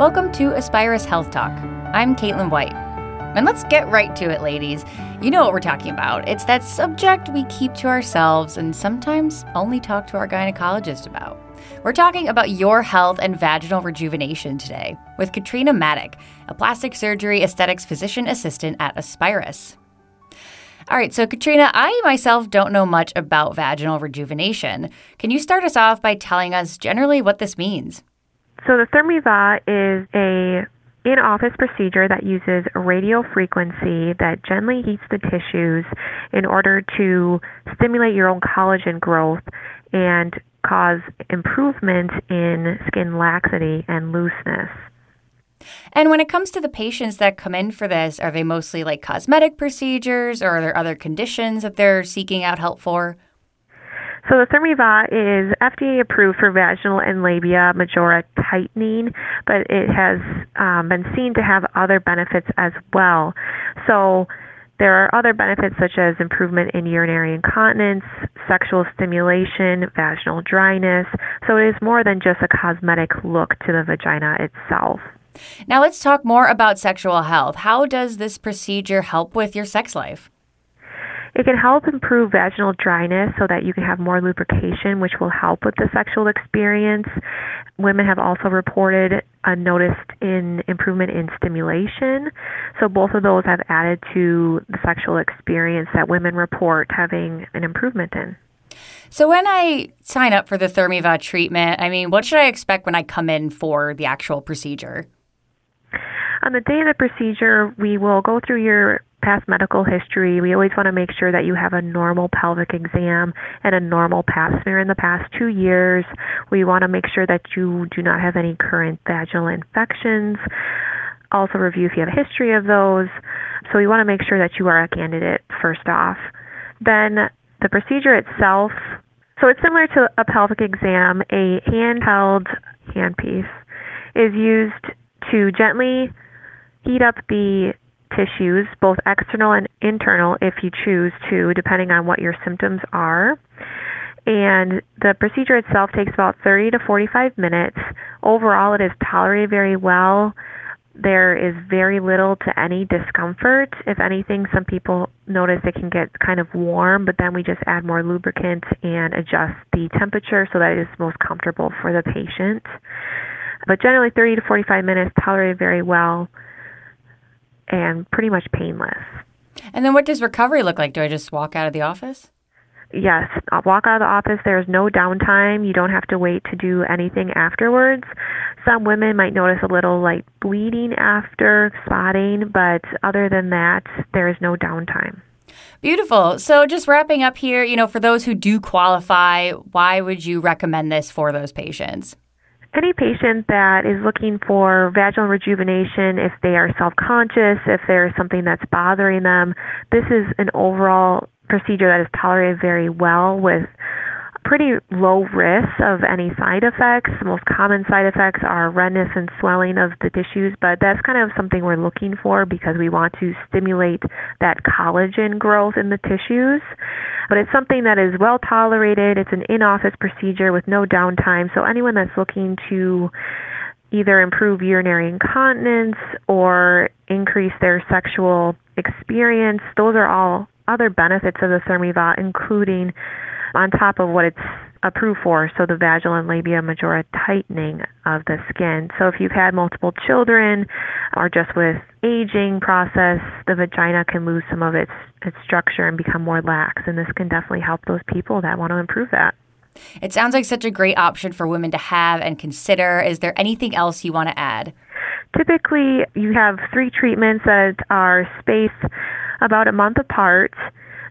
Welcome to Aspirus Health Talk. I'm Caitlin White. And let's get right to it, ladies. You know what we're talking about. It's that subject we keep to ourselves and sometimes only talk to our gynecologist about. We're talking about your health and vaginal rejuvenation today with Katrina Maddock, a plastic surgery aesthetics physician assistant at Aspirus. All right, so Katrina, I myself don't know much about vaginal rejuvenation. Can you start us off by telling us generally what this means? So the Thermivas is a in-office procedure that uses radio frequency that gently heats the tissues in order to stimulate your own collagen growth and cause improvement in skin laxity and looseness. And when it comes to the patients that come in for this, are they mostly like cosmetic procedures or are there other conditions that they're seeking out help for? So the Thermivas is FDA approved for vaginal and labia majora tightening, but it has um, been seen to have other benefits as well. So there are other benefits such as improvement in urinary incontinence, sexual stimulation, vaginal dryness. So it is more than just a cosmetic look to the vagina itself. Now let's talk more about sexual health. How does this procedure help with your sex life? It can help improve vaginal dryness so that you can have more lubrication, which will help with the sexual experience. Women have also reported a noticed in improvement in stimulation. So both of those have added to the sexual experience that women report having an improvement in. So when I sign up for the Thermivas treatment, I mean, what should I expect when I come in for the actual procedure? On the day of the procedure, we will go through your past medical history. We always want to make sure that you have a normal pelvic exam and a normal pap smear in the past two years. We want to make sure that you do not have any current vaginal infections. Also, review if you have a history of those. So, we want to make sure that you are a candidate first off. Then, the procedure itself so, it's similar to a pelvic exam. A handheld handpiece is used to gently heat up the tissues, both external and internal, if you choose to, depending on what your symptoms are. And the procedure itself takes about 30 to 45 minutes. Overall, it is tolerated very well. There is very little to any discomfort. If anything, some people notice it can get kind of warm, but then we just add more lubricant and adjust the temperature so that it is most comfortable for the patient. But generally, 30 to 45 minutes, tolerated very well and pretty much painless. And then what does recovery look like? Do I just walk out of the office? Yes, I'll walk out of the office. There's no downtime. You don't have to wait to do anything afterwards. Some women might notice a little like bleeding after spotting, but other than that, there is no downtime. Beautiful. So, just wrapping up here, you know, for those who do qualify, why would you recommend this for those patients? Any patient that is looking for vaginal rejuvenation, if they are self conscious, if there's something that's bothering them, this is an overall procedure that is tolerated very well with pretty low risk of any side effects. The most common side effects are redness and swelling of the tissues, but that's kind of something we're looking for because we want to stimulate that collagen growth in the tissues. But it's something that is well tolerated. It's an in office procedure with no downtime. So anyone that's looking to either improve urinary incontinence or increase their sexual experience, those are all other benefits of the Thermivas, including on top of what it's approved for, so the vaginal and labia majora tightening of the skin. So if you've had multiple children or just with aging process, the vagina can lose some of its its structure and become more lax and this can definitely help those people that want to improve that. It sounds like such a great option for women to have and consider. Is there anything else you want to add? Typically, you have three treatments that are spaced about a month apart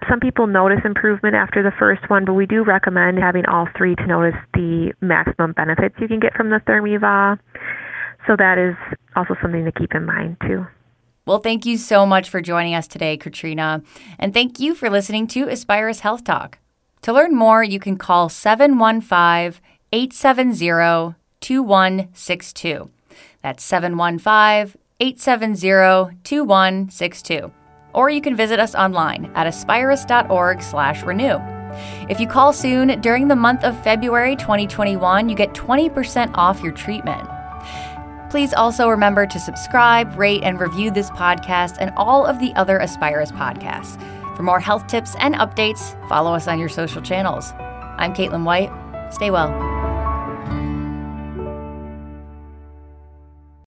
some people notice improvement after the first one, but we do recommend having all three to notice the maximum benefits you can get from the Thermiva. So that is also something to keep in mind too. Well, thank you so much for joining us today, Katrina. And thank you for listening to Aspirus Health Talk. To learn more, you can call 715 870 2162. That's 715 870 2162 or you can visit us online at aspirus.org/renew. If you call soon during the month of February 2021, you get 20% off your treatment. Please also remember to subscribe, rate, and review this podcast and all of the other Aspirus podcasts. For more health tips and updates, follow us on your social channels. I'm Caitlin White. Stay well.